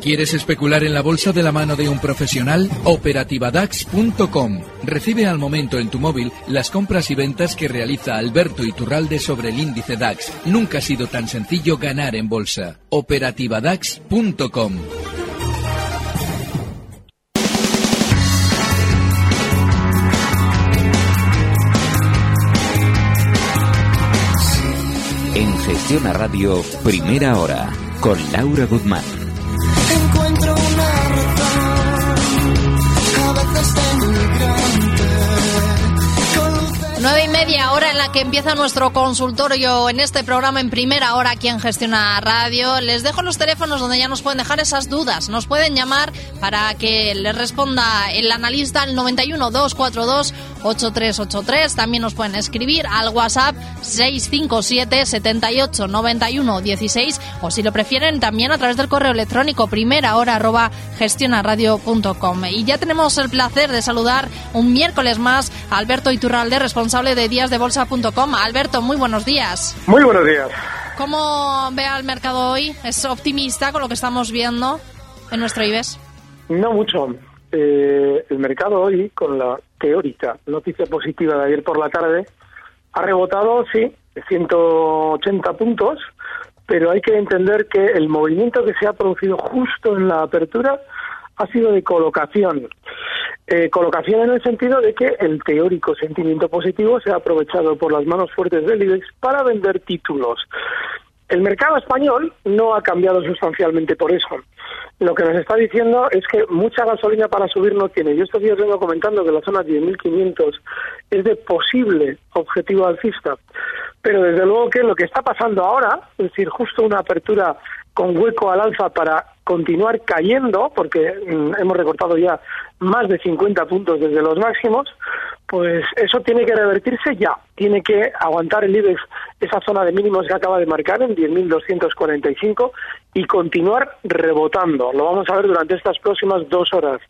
¿Quieres especular en la bolsa de la mano de un profesional? Operativadax.com. Recibe al momento en tu móvil las compras y ventas que realiza Alberto Iturralde sobre el índice DAX. Nunca ha sido tan sencillo ganar en bolsa. Operativadax.com. En Gestión Radio, primera hora, con Laura Guzmán. Media hora en la que empieza nuestro consultorio en este programa en primera hora aquí en Gestiona Radio. Les dejo los teléfonos donde ya nos pueden dejar esas dudas. Nos pueden llamar para que les responda el analista al 91 242 8383. También nos pueden escribir al WhatsApp 657 78 91 16 o si lo prefieren también a través del correo electrónico primera hora arroba gestionaradio.com. Y ya tenemos el placer de saludar un miércoles más a Alberto Iturralde, responsable de díasdebolsa.com. Alberto, muy buenos días. Muy buenos días. ¿Cómo ve al mercado hoy? ¿Es optimista con lo que estamos viendo en nuestro IBEX? No mucho. Eh, el mercado hoy, con la teórica noticia positiva de ayer por la tarde, ha rebotado, sí, 180 puntos, pero hay que entender que el movimiento que se ha producido justo en la apertura ha sido de colocación. Eh, colocación en el sentido de que el teórico sentimiento positivo se ha aprovechado por las manos fuertes del IBEX para vender títulos. El mercado español no ha cambiado sustancialmente por eso. Lo que nos está diciendo es que mucha gasolina para subir no tiene. Yo estos días vengo comentando que la zona 10.500 es de posible objetivo alcista, pero desde luego que lo que está pasando ahora, es decir, justo una apertura con hueco al alza para continuar cayendo, porque mm, hemos recortado ya más de 50 puntos desde los máximos, pues eso tiene que revertirse ya. Tiene que aguantar el IBEX esa zona de mínimos que acaba de marcar en 10.245 y continuar rebotando. Lo vamos a ver durante estas próximas dos horas.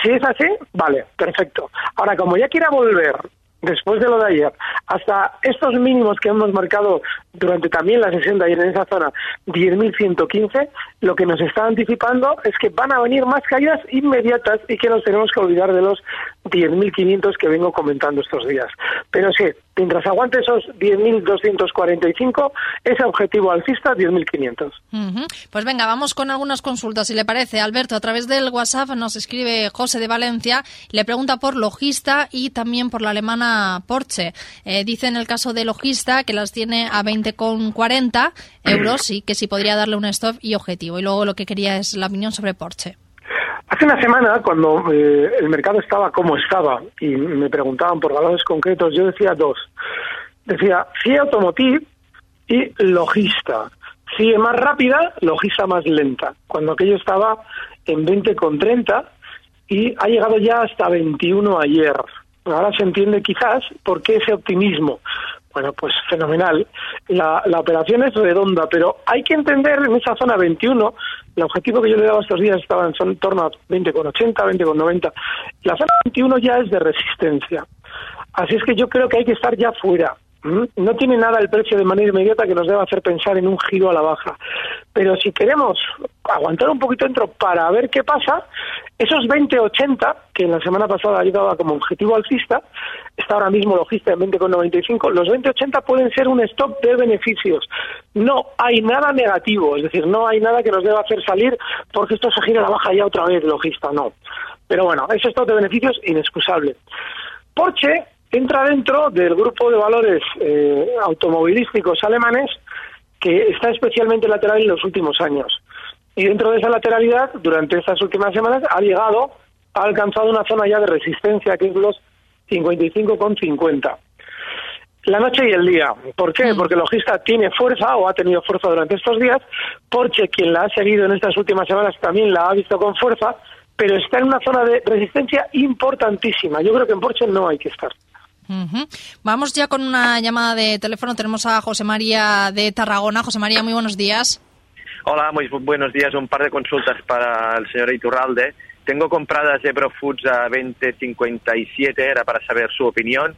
Si es así, vale, perfecto. Ahora, como ya quiera volver después de lo de ayer, hasta estos mínimos que hemos marcado durante también la sesión de ayer en esa zona, 10.115, lo que nos está anticipando es que van a venir más caídas inmediatas y que nos tenemos que olvidar de los 10.500 que vengo comentando estos días. Pero sí, mientras aguante esos 10.245, ese objetivo alcista, 10.500. Ujú. Pues venga, vamos con algunas consultas, si le parece. Alberto, a través del WhatsApp nos escribe José de Valencia, le pregunta por Logista y también por la alemana Porsche. Eh, dice en el caso de Logista que las tiene a 20,40 euros y que si podría darle un stop y objetivo. Y luego lo que quería es la opinión sobre Porsche. Hace una semana, cuando eh, el mercado estaba como estaba y me preguntaban por valores concretos, yo decía dos. Decía FIA Automotive y Logista. FIA más rápida, Logista más lenta. Cuando aquello estaba en 20,30 y ha llegado ya hasta 21 ayer. Ahora se entiende quizás por qué ese optimismo. Bueno, pues fenomenal. La, la operación es redonda, pero hay que entender en esa zona 21, el objetivo que yo le daba estos días estaba en, son- en torno a 20,80, 20,90. La zona 21 ya es de resistencia. Así es que yo creo que hay que estar ya fuera. No tiene nada el precio de manera inmediata que nos deba hacer pensar en un giro a la baja. Pero si queremos aguantar un poquito dentro para ver qué pasa, esos 20,80, que en la semana pasada ayudaba como objetivo alcista, está ahora mismo logista en 20,95, los 20,80 pueden ser un stop de beneficios. No hay nada negativo, es decir, no hay nada que nos deba hacer salir porque esto se gira a la baja ya otra vez, logista, no. Pero bueno, ese stop de beneficios inexcusable. Porsche entra dentro del grupo de valores eh, automovilísticos alemanes que está especialmente lateral en los últimos años. Y dentro de esa lateralidad, durante estas últimas semanas, ha llegado, ha alcanzado una zona ya de resistencia que es los 55,50. la noche y el día. ¿Por qué? Porque Logista tiene fuerza o ha tenido fuerza durante estos días. Porsche, quien la ha seguido en estas últimas semanas, también la ha visto con fuerza, pero está en una zona de resistencia importantísima. Yo creo que en Porsche no hay que estar. Vamos ya con una llamada de teléfono. Tenemos a José María de Tarragona. José María, muy buenos días. Hola, muy bu- buenos días. Un par de consultas para el señor Iturralde. Tengo compradas Ebro Foods a 20.57, era para saber su opinión,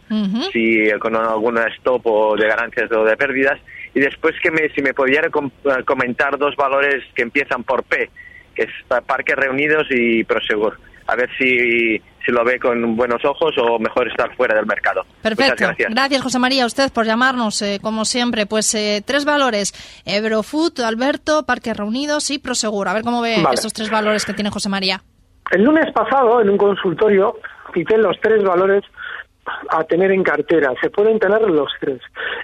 si con alguna stop o de ganancias o de pérdidas. Y después que me, si me pudiera com- eh, comentar dos valores que empiezan por P, que es pa- Parques Reunidos y Prosegur. A ver si, si lo ve con buenos ojos o mejor estar fuera del mercado. Perfecto. Muchas gracias. José María, a usted por llamarnos, eh, como siempre. Pues eh, tres valores: Ebrofood, Alberto, Parques Reunidos y Prosegur. A ver cómo ve Vale. esos tres valores que tiene José María. El lunes pasado, en un consultorio, cité los tres valores a tener en cartera. Se pueden tener los tres.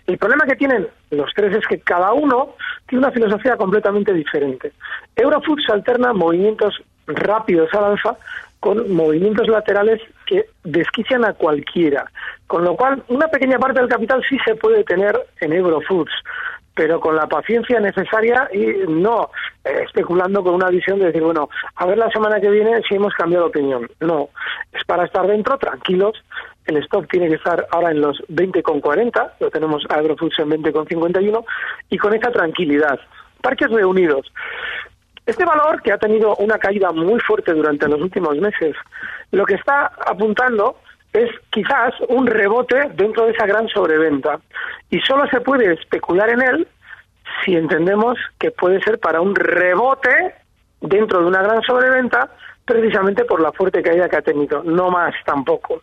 El problema que tienen los tres es que cada uno tiene una filosofía completamente diferente. Eurofoods alterna movimientos rápidos al alza con movimientos laterales que desquician a cualquiera. Con lo cual, una pequeña parte del capital sí se puede tener en Eurofoods pero con la paciencia necesaria y no eh, especulando con una visión de decir, bueno, a ver la semana que viene si hemos cambiado opinión. No, es para estar dentro, tranquilos. El stop tiene que estar ahora en los 20,40, lo tenemos a Agrofoods en 20,51, y con esa tranquilidad. Parques reunidos. Este valor, que ha tenido una caída muy fuerte durante los últimos meses, lo que está apuntando es quizás un rebote dentro de esa gran sobreventa. Y solo se puede especular en él si entendemos que puede ser para un rebote dentro de una gran sobreventa precisamente por la fuerte caída que ha tenido, no más tampoco.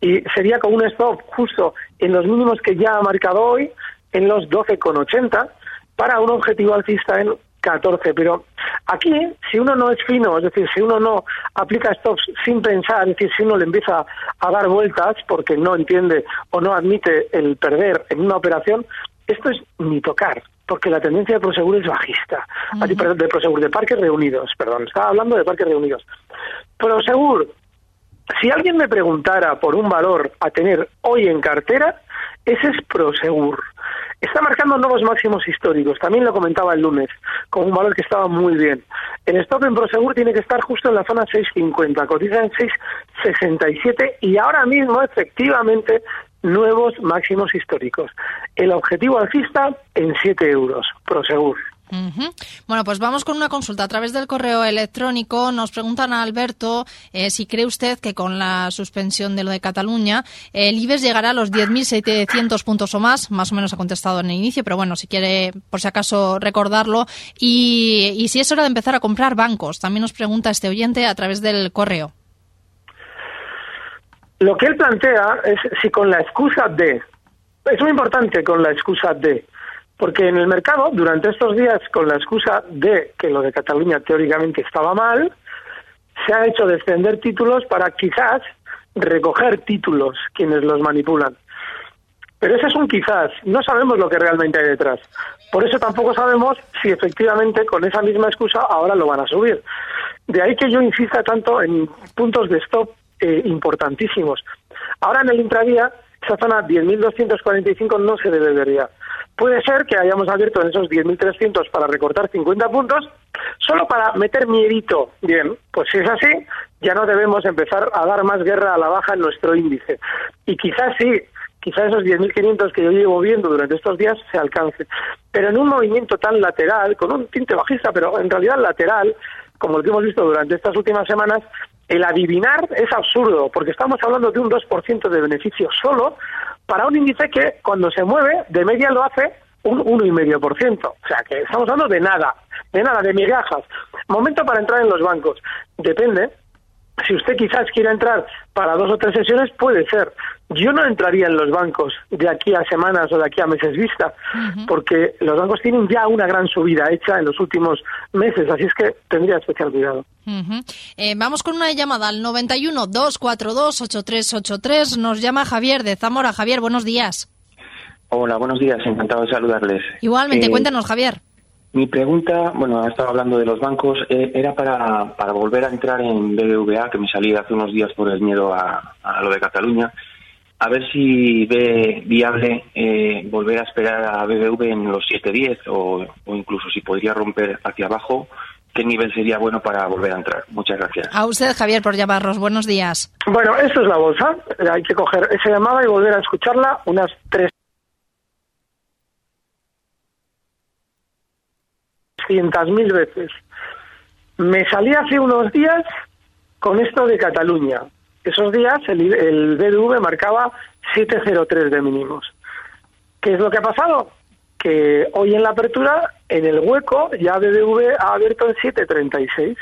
Y sería con un stop justo en los mínimos que ya ha marcado hoy, en los 12,80, para un objetivo alcista en 14. Pero aquí, si uno no es fino, es decir, si uno no aplica stops sin pensar, es decir, si uno le empieza a dar vueltas porque no entiende o no admite el perder en una operación, esto es ni tocar, porque la tendencia de Prosegur es bajista. De Prosegur, de Parques Reunidos, perdón, estaba hablando de Parques Reunidos. Prosegur, si alguien me preguntara por un valor a tener hoy en cartera, ese es Prosegur. Está marcando nuevos máximos históricos, también lo comentaba el lunes, con un valor que estaba muy bien. El stop en Prosegur tiene que estar justo en la zona 6.50, cotiza en 6.67 y ahora mismo efectivamente nuevos máximos históricos. El objetivo alcista en 7 euros, Prosegur. Bueno, pues vamos con una consulta a través del correo electrónico. Nos preguntan a Alberto eh, si cree usted que con la suspensión de lo de Cataluña el IBEX llegará a los 10.700 puntos o más. Más o menos ha contestado en el inicio, pero bueno, si quiere, por si acaso, recordarlo. Y, y si es hora de empezar a comprar bancos. También nos pregunta este oyente a través del correo. Lo que él plantea es si con la excusa de, es muy importante con la excusa de, porque en el mercado, durante estos días, con la excusa de que lo de Cataluña teóricamente estaba mal, se ha hecho descender títulos para quizás recoger títulos quienes los manipulan. Pero ese es un quizás, no sabemos lo que realmente hay detrás. Por eso tampoco sabemos si efectivamente con esa misma excusa ahora lo van a subir. De ahí que yo insista tanto en puntos de stop eh, importantísimos. Ahora en el intradía, esa zona 10.245 no se debe ver ya. Puede ser que hayamos abierto en esos 10.300 para recortar 50 puntos, solo para meter miedito. Bien, pues si es así, ya no debemos empezar a dar más guerra a la baja en nuestro índice. Y quizás sí, quizás esos 10.500 que yo llevo viendo durante estos días se alcancen. Pero en un movimiento tan lateral, con un tinte bajista, pero en realidad lateral, como lo que hemos visto durante estas últimas semanas, el adivinar es absurdo, porque estamos hablando de un 2% de beneficio solo para un índice que cuando se mueve, de media lo hace un 1,5%. O sea, que estamos hablando de nada, de nada, de migajas. Momento para entrar en los bancos. Depende. Si usted quizás quiera entrar para dos o tres sesiones, puede ser. Yo no entraría en los bancos de aquí a semanas o de aquí a meses vista, porque los bancos tienen ya una gran subida hecha en los últimos meses, así es que tendría especial cuidado. Eh, vamos con una llamada al 91 242 8383. Nos llama Javier de Zamora. Javier, buenos días. Hola, buenos días, encantado de saludarles. Igualmente, Eh, cuéntanos, Javier. Mi pregunta, bueno, ha estado hablando de los bancos, eh, era para, para volver a entrar en BBVA, que me salí hace unos días por el miedo a, a lo de Cataluña. A ver si ve viable eh, volver a esperar a BBV en los 7.10 o, o incluso si podría romper hacia abajo, qué nivel sería bueno para volver a entrar. Muchas gracias. A usted, Javier, por llamarnos. Buenos días. Bueno, esto es la bolsa. Hay que coger esa llamada y volver a escucharla unas tres mil veces. Me salí hace unos días con esto de Cataluña. Esos días el, el BDV marcaba 7,03 de mínimos. ¿Qué es lo que ha pasado? Que hoy en la apertura, en el hueco, ya BBV ha abierto en 7,36.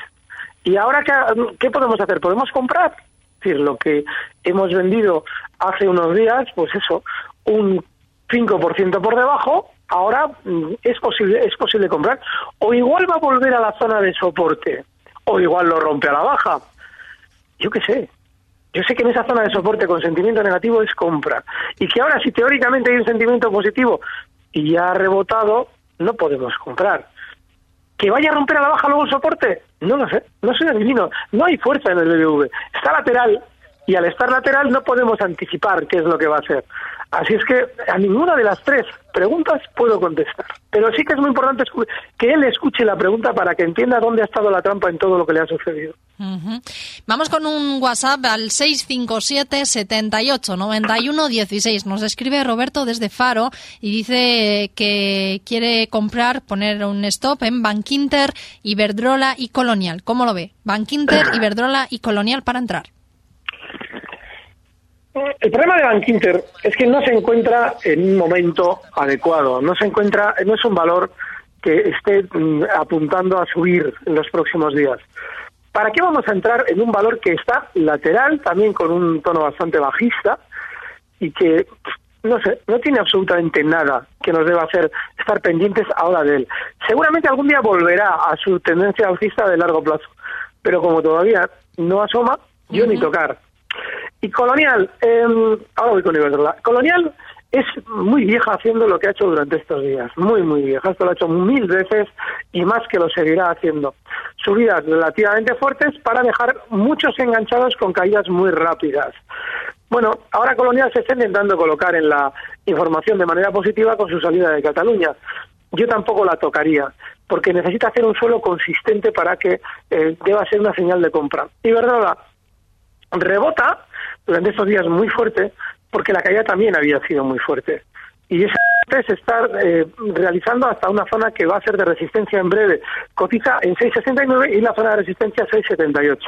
¿Y ahora qué, qué podemos hacer? ¿Podemos comprar? Es decir, lo que hemos vendido hace unos días, pues eso, un 5% por debajo, ahora mm, es posible, es posible comprar. O igual va a volver a la zona de soporte, o igual lo rompe a la baja. Yo qué sé. Yo sé que en esa zona de soporte con sentimiento negativo es compra. Y que ahora, si teóricamente hay un sentimiento positivo y ya ha rebotado, no podemos comprar. ¿Que vaya a romper a la baja luego el soporte? No lo sé, no soy adivino. No hay fuerza en el BBV. Está lateral y al estar lateral no podemos anticipar qué es lo que va a hacer. Así es que a ninguna de las tres preguntas puedo contestar. Pero sí que es muy importante que él escuche la pregunta para que entienda dónde ha estado la trampa en todo lo que le ha sucedido. Vamos con un WhatsApp al 657 78 91 16. Nos escribe Roberto desde Faro y dice que quiere comprar, poner un stop en Bankinter, Iberdrola y Colonial. ¿Cómo lo ve? Bankinter, Iberdrola y Colonial para entrar. El problema de Bankinter es que no se encuentra en un momento adecuado, no se encuentra, no es un valor que esté mm, apuntando a subir en los próximos días. ¿Para qué vamos a entrar en un valor que está lateral, también con un tono bastante bajista y que no sé, no tiene absolutamente nada que nos deba hacer estar pendientes ahora de él. Seguramente algún día volverá a su tendencia alcista de largo plazo, pero como todavía no asoma, yo ni tocar. Y Colonial, eh, ahora voy con Iberdrola. Colonial es muy vieja haciendo lo que ha hecho durante estos días, muy, muy vieja. Esto lo ha hecho mil veces y más que lo seguirá haciendo. Subidas relativamente fuertes para dejar muchos enganchados con caídas muy rápidas. Bueno, ahora Colonial se está intentando colocar en la información de manera positiva con su salida de Cataluña. Yo tampoco la tocaría, porque necesita hacer un suelo consistente para que eh, deba ser una señal de compra. Iberdrola rebota durante estos días muy fuerte, porque la caída también había sido muy fuerte. Y ese se está eh, realizando hasta una zona que va a ser de resistencia en breve. Cotiza en 6,69 y la zona de resistencia 6,78.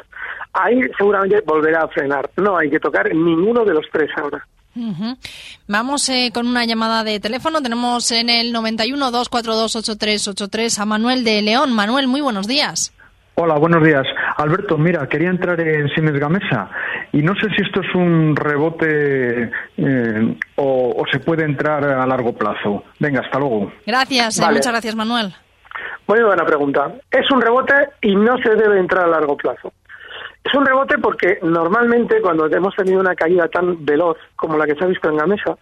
Ahí seguramente volverá a frenar. No hay que tocar ninguno de los tres ahora. Vamos eh, con una llamada de teléfono. Tenemos en el 91 242 8383 a Manuel de León. Manuel, muy buenos días. Hola, buenos días. Alberto, mira, quería entrar en Siemens Gamesa y no sé si esto es un rebote eh, o, o se puede entrar a largo plazo. Venga, hasta luego. Gracias, eh, Vale. muchas gracias, Manuel. Muy buena pregunta. Es un rebote y no se debe entrar a largo plazo. Es un rebote porque normalmente cuando hemos tenido una caída tan veloz como la que se ha visto en la mesa,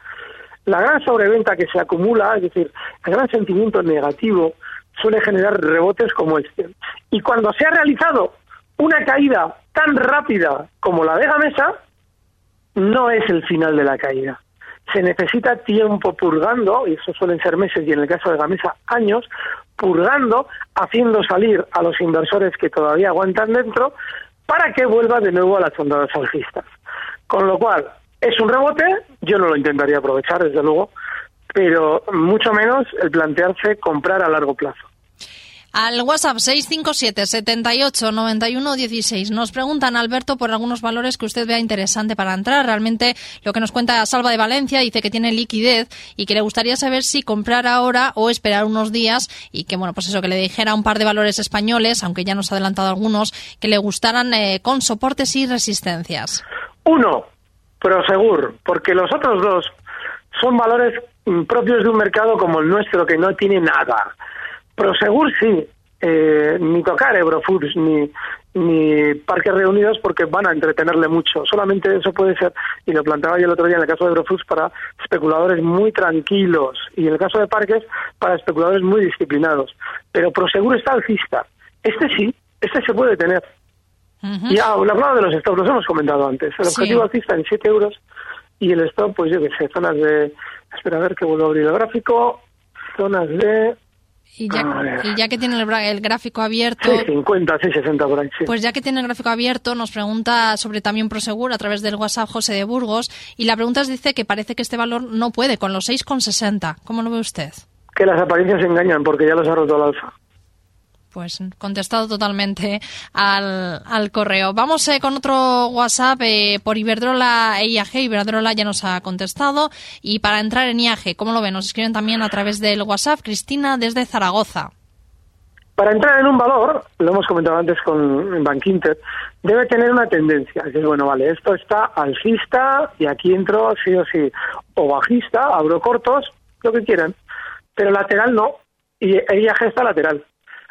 la gran sobreventa que se acumula, es decir, el gran sentimiento negativo, suele generar rebotes como este. Y cuando se ha realizado una caída tan rápida como la de Gamesa, no es el final de la caída. Se necesita tiempo purgando, y eso suelen ser meses y en el caso de Gamesa años, purgando, haciendo salir a los inversores que todavía aguantan dentro para que vuelva de nuevo a las ondas alcistas. Con lo cual, es un rebote, yo no lo intentaría aprovechar, desde luego, pero mucho menos el plantearse comprar a largo plazo. Al WhatsApp 657 78 91 16 nos preguntan, Alberto, por algunos valores que usted vea interesante para entrar. Realmente lo que nos cuenta Salva de Valencia dice que tiene liquidez y que le gustaría saber si comprar ahora o esperar unos días y que, bueno, pues eso, que le dijera un par de valores españoles, aunque ya nos ha adelantado algunos, que le gustaran eh, con soportes y resistencias. Uno, Prosegur, porque los otros dos son valores propios de un mercado como el nuestro, que no tiene nada. Prosegur sí, eh, ni tocar Eurofoods ni, ni Parques Reunidos porque van a entretenerle mucho. Solamente eso puede ser, y lo planteaba yo el otro día en el caso de Eurofoods, para especuladores muy tranquilos y en el caso de Parques para especuladores muy disciplinados. Pero Prosegur está alcista. Este sí, este se puede tener. Ujú. Y ah, hablaba de los stops, los hemos comentado antes. El Sí. objetivo alcista en 7 euros y el stop, pues yo qué sé, zonas de... Espera a ver que vuelvo a abrir el gráfico. Zonas de... Y ya, y ya que tiene el, el gráfico abierto, 650, 660 por ahí, sí. pues ya que tiene el gráfico abierto, nos pregunta sobre también Prosegur a través del WhatsApp José de Burgos. Y la pregunta es, dice que parece que este valor no puede con los 6,60. ¿Cómo lo ve usted? Que las apariencias engañan porque ya los ha roto el alfa. Pues contestado totalmente al, al correo. Vamos eh, con otro WhatsApp eh, por Iberdrola e IAG. Iberdrola ya nos ha contestado. Y para entrar en IAG, ¿cómo lo ven? Nos escriben también a través del WhatsApp. Cristina desde Zaragoza. Para entrar en un valor, lo hemos comentado antes con Bank Inter, debe tener una tendencia. Es bueno, vale, esto está alcista y aquí entro sí o sí. O bajista, abro cortos, lo que quieran. Pero lateral no. Y el IAG está lateral.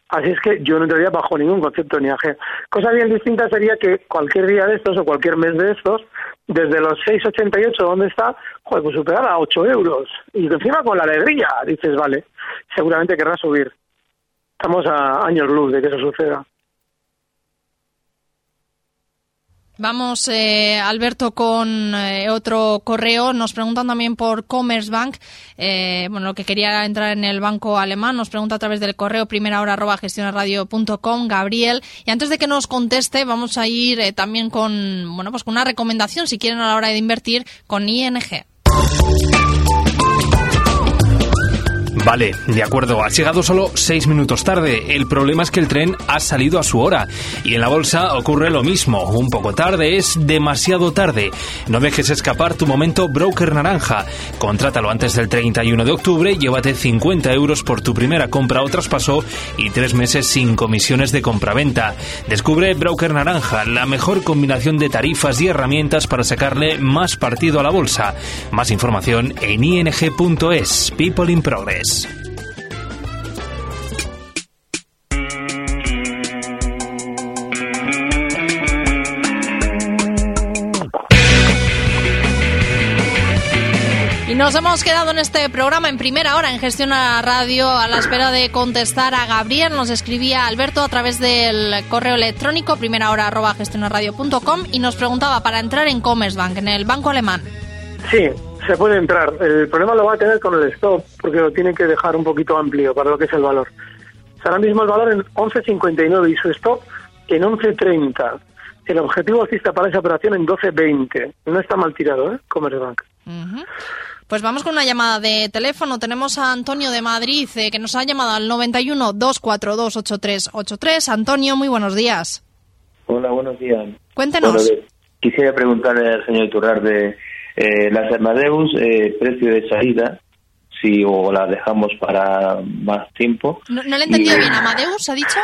Así es que yo no entraría bajo ningún concepto en IAG. Cosa bien distinta sería que cualquier día de estos o cualquier mes de estos, desde los 6,88 donde está, joder, pues superar a 8 euros. Y encima con la alegría, dices, vale, seguramente querrá subir. Estamos a años luz de que eso suceda. Vamos, eh, Alberto, con eh, otro correo. Nos preguntan también por Commerzbank. Eh, bueno, lo que quería entrar en el banco alemán. Nos pregunta a través del correo primera hora Gabriel. Y antes de que nos conteste, vamos a ir eh, también con, bueno, pues con una recomendación, si quieren a la hora de invertir, con ING. Vale, de acuerdo, has llegado solo seis minutos tarde. El problema es que el tren ha salido a su hora. Y en la bolsa ocurre lo mismo. Un poco tarde es demasiado tarde. No dejes escapar tu momento broker naranja. Contrátalo antes del 31 de octubre, llévate 50 euros por tu primera compra o traspaso y tres meses sin comisiones de compraventa. Descubre Broker Naranja, la mejor combinación de tarifas y herramientas para sacarle más partido a la bolsa. Más información en ing.es. People in Progress. Y nos hemos quedado en este programa en primera hora en Gestión a Radio a la espera de contestar a Gabriel. Nos escribía Alberto a través del correo electrónico primera hora arroba gestionarradio.com y nos preguntaba para entrar en Commerzbank, en el banco alemán. Sí, se puede entrar. El problema lo va a tener con el stop, porque lo tiene que dejar un poquito amplio para lo que es el valor. O sea, ahora mismo el valor en 11.59 y su stop en 11.30. El objetivo alcista para esa operación en 12.20. No está mal tirado, ¿eh? Commerzbank. Ujú. Pues vamos con una llamada de teléfono. Tenemos a Antonio de Madrid eh, que nos ha llamado al 91 242 8383. Antonio, muy buenos días. Hola, buenos días. Cuéntenos. Bueno, de- quisiera preguntarle al señor Iturralde, eh, las Armadeus, eh, precio de salida, si o las dejamos para más tiempo. No, no le he entendido Y- bien. ¿Amadeus ha dicho?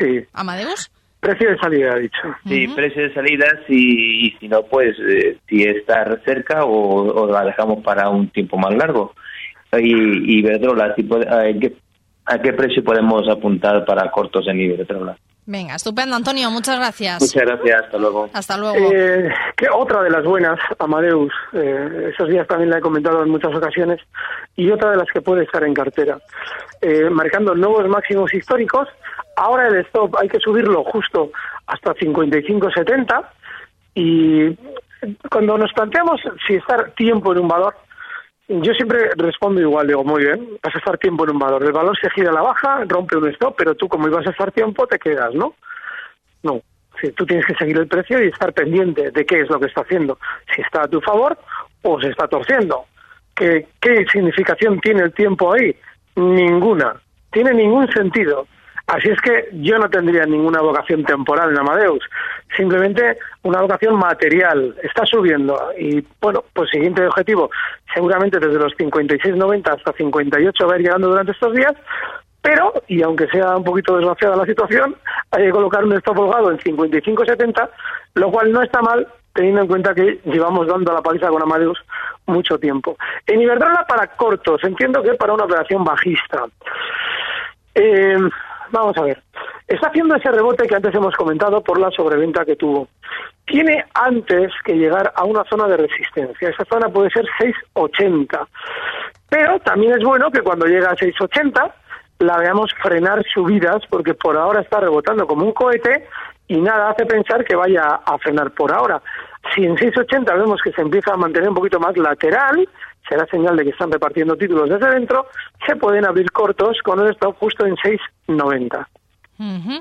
Sí. ¿Amadeus? Precio de salida, ha dicho. Sí, precio de salida, si, y si no, pues eh, si está cerca o, o la dejamos para un tiempo más largo. Y, y Iberdrola, si puede- a, qué, ¿a qué precio podemos apuntar para cortos en Iberdrola? Venga, estupendo, Antonio. Muchas gracias. Muchas gracias, hasta luego. Hasta luego. Eh, que otra de las buenas, Amadeus, eh, esos días también la he comentado en muchas ocasiones, y otra de las que puede estar en cartera. Eh, marcando nuevos máximos históricos, ahora el stop hay que subirlo justo hasta 55.70 y cuando nos planteamos si estar tiempo en un valor, yo siempre respondo igual, digo, muy bien, vas a estar tiempo en un valor. El valor se gira a la baja, rompe un stop, pero tú como ibas a estar tiempo te quedas, ¿no? No, sí, tú tienes que seguir el precio y estar pendiente de qué es lo que está haciendo, si está a tu favor o se está torciendo. ¿Qué, qué significación tiene el tiempo ahí? Ninguna. Tiene ningún sentido. Así es que yo no tendría ninguna vocación temporal en Amadeus, simplemente una vocación material. Está subiendo y, bueno, pues siguiente objetivo, seguramente desde los 56.90 hasta 58 va a ir llegando durante estos días, pero, y aunque sea un poquito desgraciada la situación, hay que colocar un stop holgado en 55.70, lo cual no está mal teniendo en cuenta que llevamos dando la paliza con Amadeus mucho tiempo. En Iberdrola para cortos, entiendo que para una operación bajista. Eh, vamos a ver. Está haciendo ese rebote que antes hemos comentado por la sobreventa que tuvo. Tiene antes que llegar a una zona de resistencia. Esa zona puede ser 6,80. Pero también es bueno que cuando llega a 6,80 la veamos frenar subidas porque por ahora está rebotando como un cohete y nada hace pensar que vaya a frenar por ahora. Si en 6.80 vemos que se empieza a mantener un poquito más lateral, será señal de que están repartiendo títulos desde dentro, se pueden abrir cortos con el stop justo en 6.90. Ujú.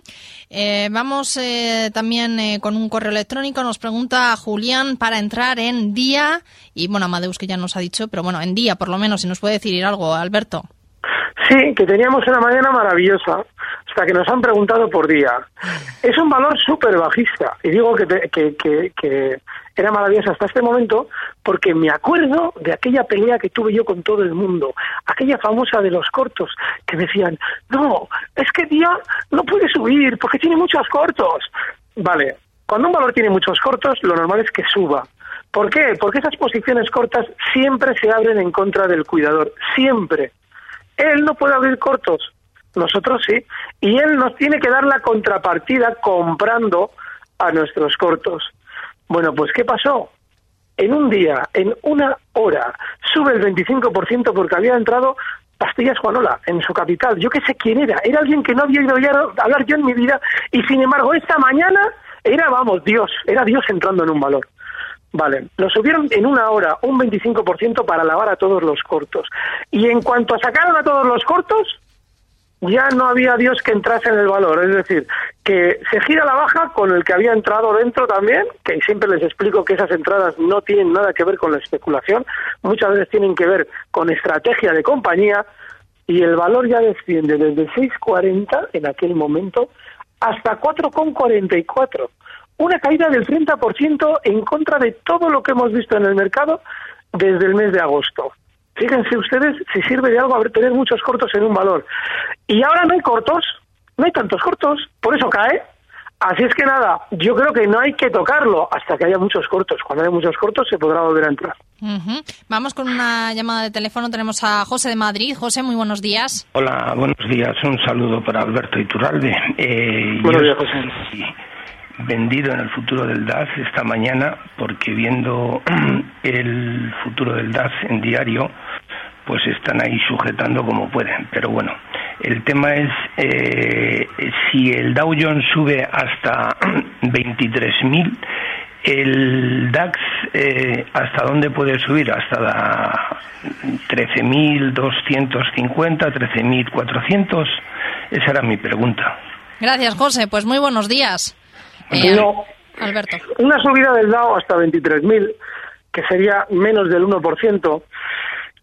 Eh, vamos eh, también eh, con un correo electrónico. Nos pregunta Julián para entrar en día. Y bueno, Amadeus que ya nos ha dicho, pero bueno, en día por lo menos, si nos puede decir algo, Alberto. Sí, que teníamos una mañana maravillosa, hasta que nos han preguntado por día. Es un valor súper bajista, y digo que, te- que, que, que era maravillosa hasta este momento, porque me acuerdo de aquella pelea que tuve yo con todo el mundo, aquella famosa de los cortos, que decían, no, es que día no puede subir porque tiene muchos cortos. Vale, cuando un valor tiene muchos cortos, lo normal es que suba. ¿Por qué? Porque esas posiciones cortas siempre se abren en contra del cuidador, siempre. Él no puede abrir cortos, nosotros sí, y él nos tiene que dar la contrapartida comprando a nuestros cortos. Bueno, pues ¿qué pasó? En un día, en una hora, sube el 25% porque había entrado Pastillas Juanola en su capital. Yo qué sé quién era, era alguien que no había oído hablar yo en mi vida y sin embargo esta mañana era, vamos, Dios, era Dios entrando en un valor. Vale, lo subieron en una hora un 25% para lavar a todos los cortos. Y en cuanto sacaron a todos los cortos, ya no había Dios que entrase en el valor. Es decir, que se gira la baja con el que había entrado dentro también, que siempre les explico que esas entradas no tienen nada que ver con la especulación, muchas veces tienen que ver con estrategia de compañía, y el valor ya desciende desde 6,40 en aquel momento hasta 4,44 una caída del 30% en contra de todo lo que hemos visto en el mercado desde el mes de agosto. Fíjense ustedes si sirve de algo haber tener muchos cortos en un valor. Y ahora no hay cortos, no hay tantos cortos, por eso cae. Así es que nada, yo creo que no hay que tocarlo hasta que haya muchos cortos. Cuando haya muchos cortos se podrá volver a entrar. Ujú. Vamos con una llamada de teléfono. Tenemos a José de Madrid. José, muy buenos días. Hola, buenos días. Un saludo para Alberto Iturralde. Eh, Buenos yo días, José. Vendido en el futuro del DAS esta mañana porque viendo el futuro del DAS en diario, pues están ahí sujetando como pueden. Pero bueno, el tema es eh, si el Dow Jones sube hasta 23.000, el DAX eh, hasta dónde puede subir? Hasta la 13.250, 13.400. Esa era mi pregunta. Gracias, José. Pues muy buenos días. No, Alberto. una subida del Dow hasta 23.000, que sería menos del 1%,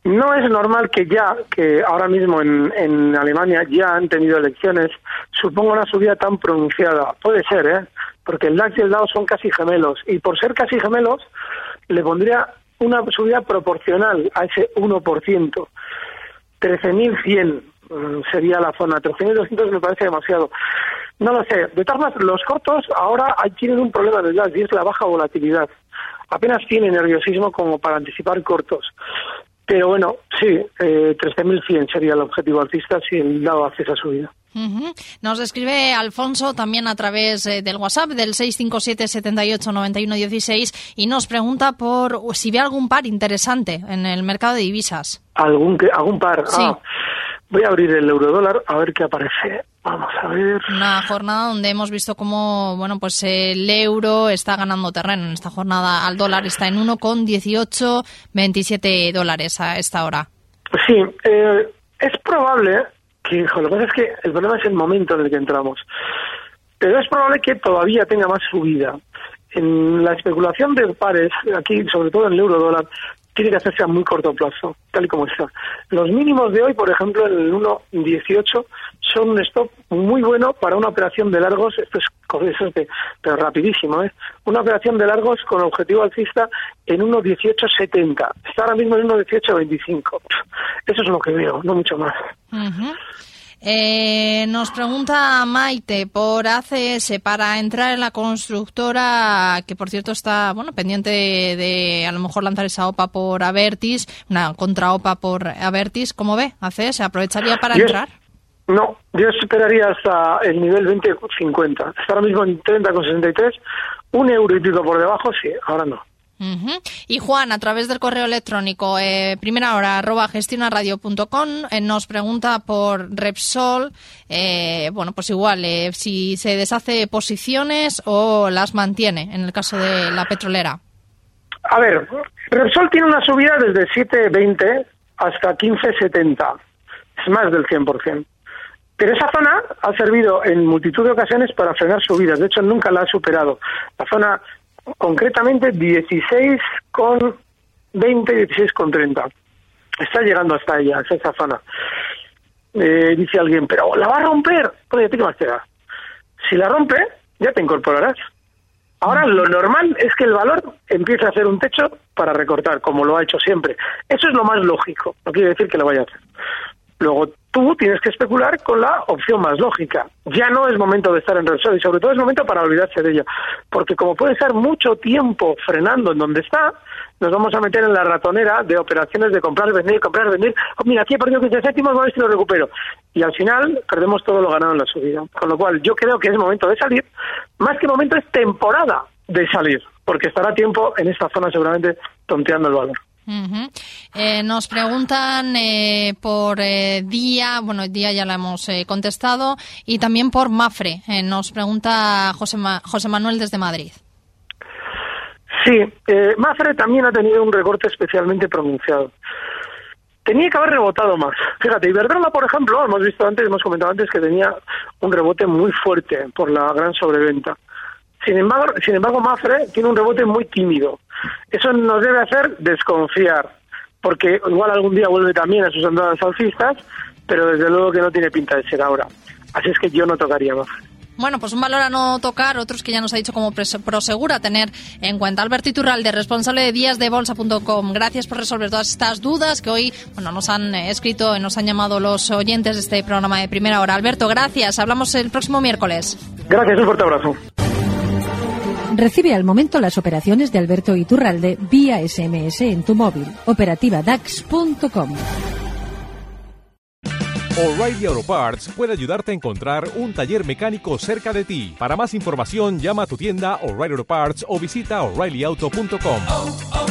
no es normal que ya, que ahora mismo en, en Alemania ya han tenido elecciones, suponga una subida tan pronunciada. Puede ser, ¿eh? Porque el DAX y el Dow son casi gemelos, y por ser casi gemelos, le pondría una subida proporcional a ese 1%. 13.100 mm, sería la zona. 13.200 me parece demasiado. No lo sé. De todas maneras, los cortos ahora tienen un problema el DAX y es la baja volatilidad. Apenas tiene nerviosismo como para anticipar cortos. Pero bueno, sí, eh, 13.100 sería el objetivo alcista si el Dow hace esa subida. Ujú. Nos escribe Alfonso también a través eh, del WhatsApp del 657 78 91 16 y nos pregunta por si ve algún par interesante en el mercado de divisas. ¿Algún, algún par? Sí. Ah, voy a abrir el eurodólar a ver qué aparece. Vamos a ver. Una jornada donde hemos visto cómo, bueno, pues el euro está ganando terreno en esta jornada al dólar está en 1,18 27 dólares a esta hora. Sí, eh, es probable que, hijo, lo que pasa es que el problema es el momento en el que entramos. Pero es probable que todavía tenga más subida. En la especulación de pares, aquí, sobre todo en el euro dólar, tiene que hacerse a muy corto plazo, tal y como está. Los mínimos de hoy, por ejemplo, el 1.18, son un stop muy bueno para una operación de largos, esto es, de- pero rapidísimo, ¿eh? Una operación de largos con objetivo alcista en 1.1870. Está ahora mismo en 1.1825. Eso es lo que veo, no mucho más. Ujú. Eh, nos pregunta Maite por ACS para entrar en la constructora, que por cierto está bueno pendiente de, de a lo mejor lanzar esa OPA por Avertis, una contra OPA por Avertis. ¿Cómo ve? ACS aprovecharía para entrar. No, yo esperaría hasta el nivel 20.50. Está ahora mismo en 30,63. Un euro y pico por debajo, sí, ahora no. Y Juan, a través del correo electrónico, eh, primera hora, arroba gestionaradio.com, eh, nos pregunta por Repsol, eh, bueno, pues igual, eh, si se deshace posiciones o las mantiene, en el caso de la petrolera. A ver, Repsol tiene una subida desde 7.20 hasta 15.70. Es más del 100%. Pero esa zona ha servido en multitud de ocasiones para frenar subidas. De hecho, nunca la ha superado. La zona, concretamente, 16 con 20, 16 con 30. Está llegando hasta ella, hasta esa zona. Eh, dice alguien, pero la va a romper. Oye, ¿qué más te da? Si la rompe, ya te incorporarás. Ahora lo normal es que el valor empiece a hacer un techo para recortar, como lo ha hecho siempre. Eso es lo más lógico, no quiere decir que lo vaya a hacer. Luego tú tienes que especular con la opción más lógica. Ya no es momento de estar en Repsol y sobre todo es momento para olvidarse de ella. Porque como puede estar mucho tiempo frenando en donde está, nos vamos a meter en la ratonera de operaciones de comprar, vender, comprar, vender. Oh, mira, aquí he perdido 15 céntimos, voy a ver si lo recupero. Y al final perdemos todo lo ganado en la subida. Con lo cual yo creo que es momento de salir. Más que momento es temporada de salir. Porque estará tiempo en esta zona seguramente tonteando el valor. Eh, nos preguntan eh, por eh, Día, bueno, Día ya la hemos eh, contestado, y también por Mafre. Nos pregunta José, José Manuel desde Madrid. Sí, Mafre también ha tenido un recorte especialmente pronunciado. Tenía que haber rebotado más. Fíjate, Iberdrola, por ejemplo, hemos visto antes, hemos comentado antes que tenía un rebote muy fuerte por la gran sobreventa. Sin embargo, sin embargo, Mafre tiene un rebote muy tímido. Eso nos debe hacer desconfiar, porque igual algún día vuelve también a sus andadas alcistas, pero desde luego que no tiene pinta de ser ahora. Así es que yo no tocaría Mafre. Bueno, pues un valor a no tocar, otros que ya nos ha dicho como prosegura tener en cuenta. Alberto Iturralde, responsable de díasdebolsa.com. Gracias por resolver todas estas dudas que hoy bueno, nos han eh, escrito y nos han llamado los oyentes de este programa de primera hora. Alberto, gracias. Hablamos el próximo miércoles. Gracias, un fuerte abrazo. Recibe al momento las operaciones de Alberto Iturralde vía SMS en tu móvil. Operativa DAX.com. O'Reilly Auto Parts puede ayudarte a encontrar un taller mecánico cerca de ti. Para más información, llama a tu tienda O'Reilly Auto Parts o visita oreillyauto.com. oh, oh.